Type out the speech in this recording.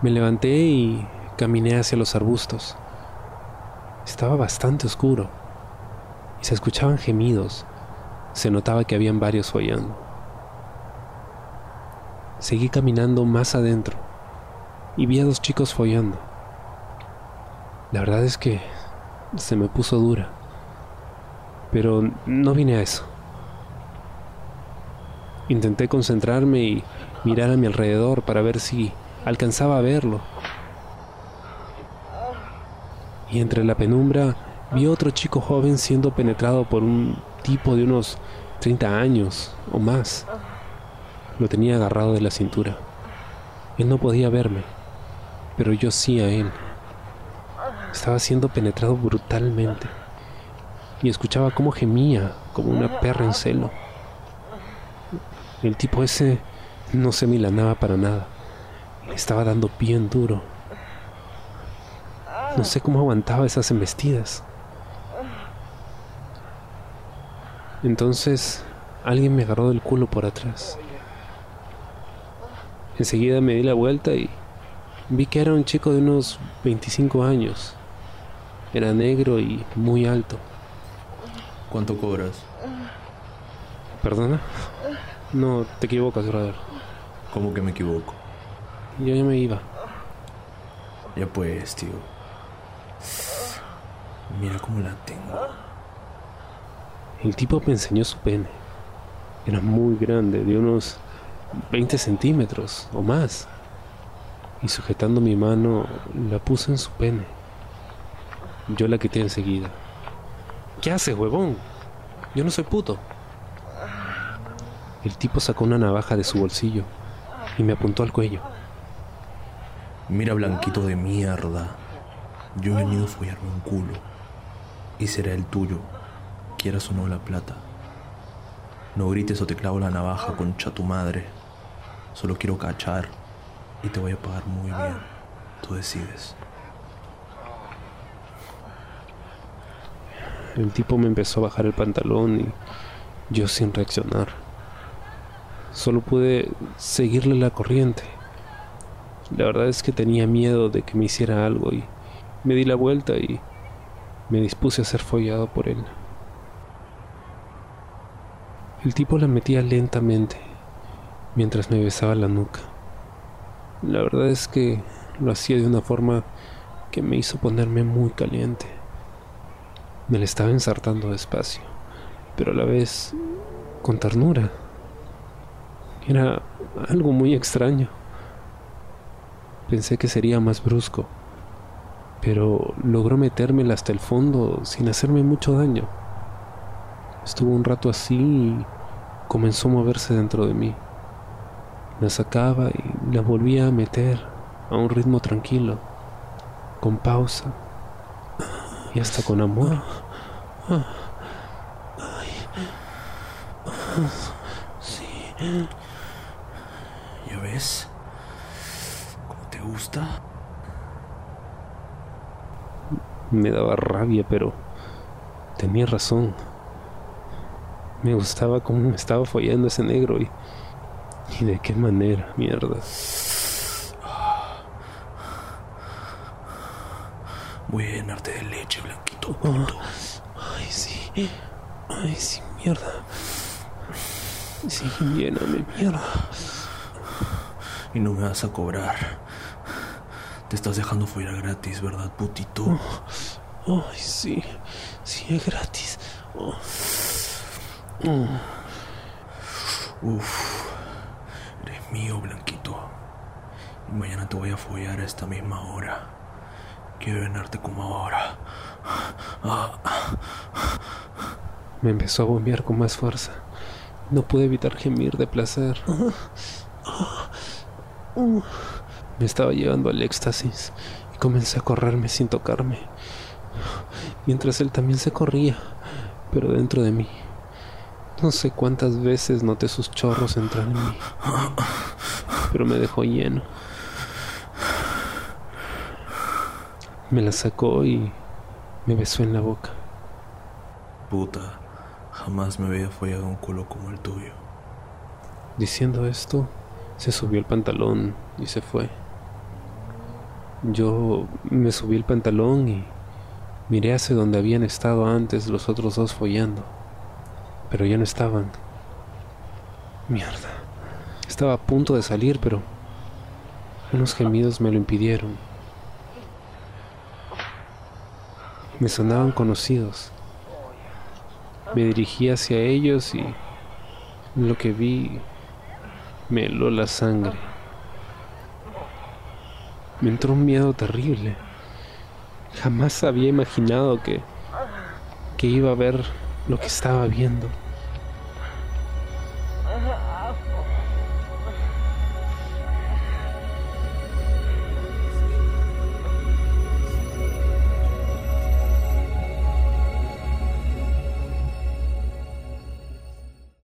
Me levanté y caminé hacia los arbustos. Estaba bastante oscuro y se escuchaban gemidos. Se notaba que habían varios follando. Seguí caminando más adentro y vi a dos chicos follando. La verdad es que se me puso dura, pero no vine a eso. Intenté concentrarme y mirar a mi alrededor para ver si alcanzaba a verlo. Y entre la penumbra vi otro chico joven siendo penetrado por un tipo de unos 30 años o más. Lo tenía agarrado de la cintura. Él no podía verme, pero yo sí a él. Estaba siendo penetrado brutalmente y escuchaba cómo gemía como una perra en celo. El tipo ese no se milanaba para nada. Estaba dando bien duro. No sé cómo aguantaba esas embestidas. Entonces alguien me agarró del culo por atrás. Enseguida me di la vuelta y vi que era un chico de unos 25 años. Era negro y muy alto. ¿Cuánto cobras? ¿Perdona? No, te equivocas, brother. ¿Cómo que me equivoco? Yo ya me iba. Ya pues, tío. Mira cómo la tengo. El tipo me enseñó su pene. Era muy grande, de unos 20 centímetros o más. Y sujetando mi mano, la puse en su pene. Yo la quité enseguida. ¿Qué haces, huevón? Yo no soy puto. El tipo sacó una navaja de su bolsillo y me apuntó al cuello. Mira, blanquito de mierda. Yo he venido a follarme un culo. Y será el tuyo, quieras o no la plata. No grites o te clavo la navaja, concha tu madre. Solo quiero cachar y te voy a pagar muy bien. Tú decides. El tipo me empezó a bajar el pantalón y yo sin reaccionar. Solo pude seguirle la corriente. La verdad es que tenía miedo de que me hiciera algo y me di la vuelta y me dispuse a ser follado por él. El tipo la metía lentamente mientras me besaba la nuca. La verdad es que lo hacía de una forma que me hizo ponerme muy caliente. Me la estaba ensartando despacio, pero a la vez con ternura. Era algo muy extraño. Pensé que sería más brusco, pero logró metérmela hasta el fondo sin hacerme mucho daño. Estuvo un rato así y comenzó a moverse dentro de mí. La sacaba y la volvía a meter a un ritmo tranquilo, con pausa y hasta con amor. Sí. ¿Ya ves? ¿Cómo te gusta? Me daba rabia, pero tenía razón. Me gustaba cómo me estaba follando ese negro y, y de qué manera, mierda. Voy a llenarte de leche, blanquito. ay, sí. Ay, sí, mierda. Sí, lléname, mierda. Y no me vas a cobrar. Te estás dejando fuera gratis, ¿verdad, putito? ay, sí. Sí, es gratis. Oh. Uf. Eres mío, blanquito. Y mañana te voy a follar a esta misma hora. Quiero llenarte como ahora. Me empezó a bombear con más fuerza. No pude evitar gemir de placer. Me estaba llevando al éxtasis y comencé a correrme sin tocarme. Mientras él también se corría, pero dentro de mí. No sé cuántas veces noté sus chorros entrar en mí, pero me dejó lleno. Me la sacó y me besó en la boca. Puta, jamás me había follado un culo como el tuyo. Diciendo esto, se subió el pantalón y se fue. Yo me subí el pantalón y miré hacia donde habían estado antes los otros dos follando, pero ya no estaban. Mierda. Estaba a punto de salir, pero unos gemidos me lo impidieron. Me sonaban conocidos. Me dirigí hacia ellos y lo que vi me heló la sangre. Me entró un miedo terrible. Jamás había imaginado que, que iba a ver lo que estaba viendo.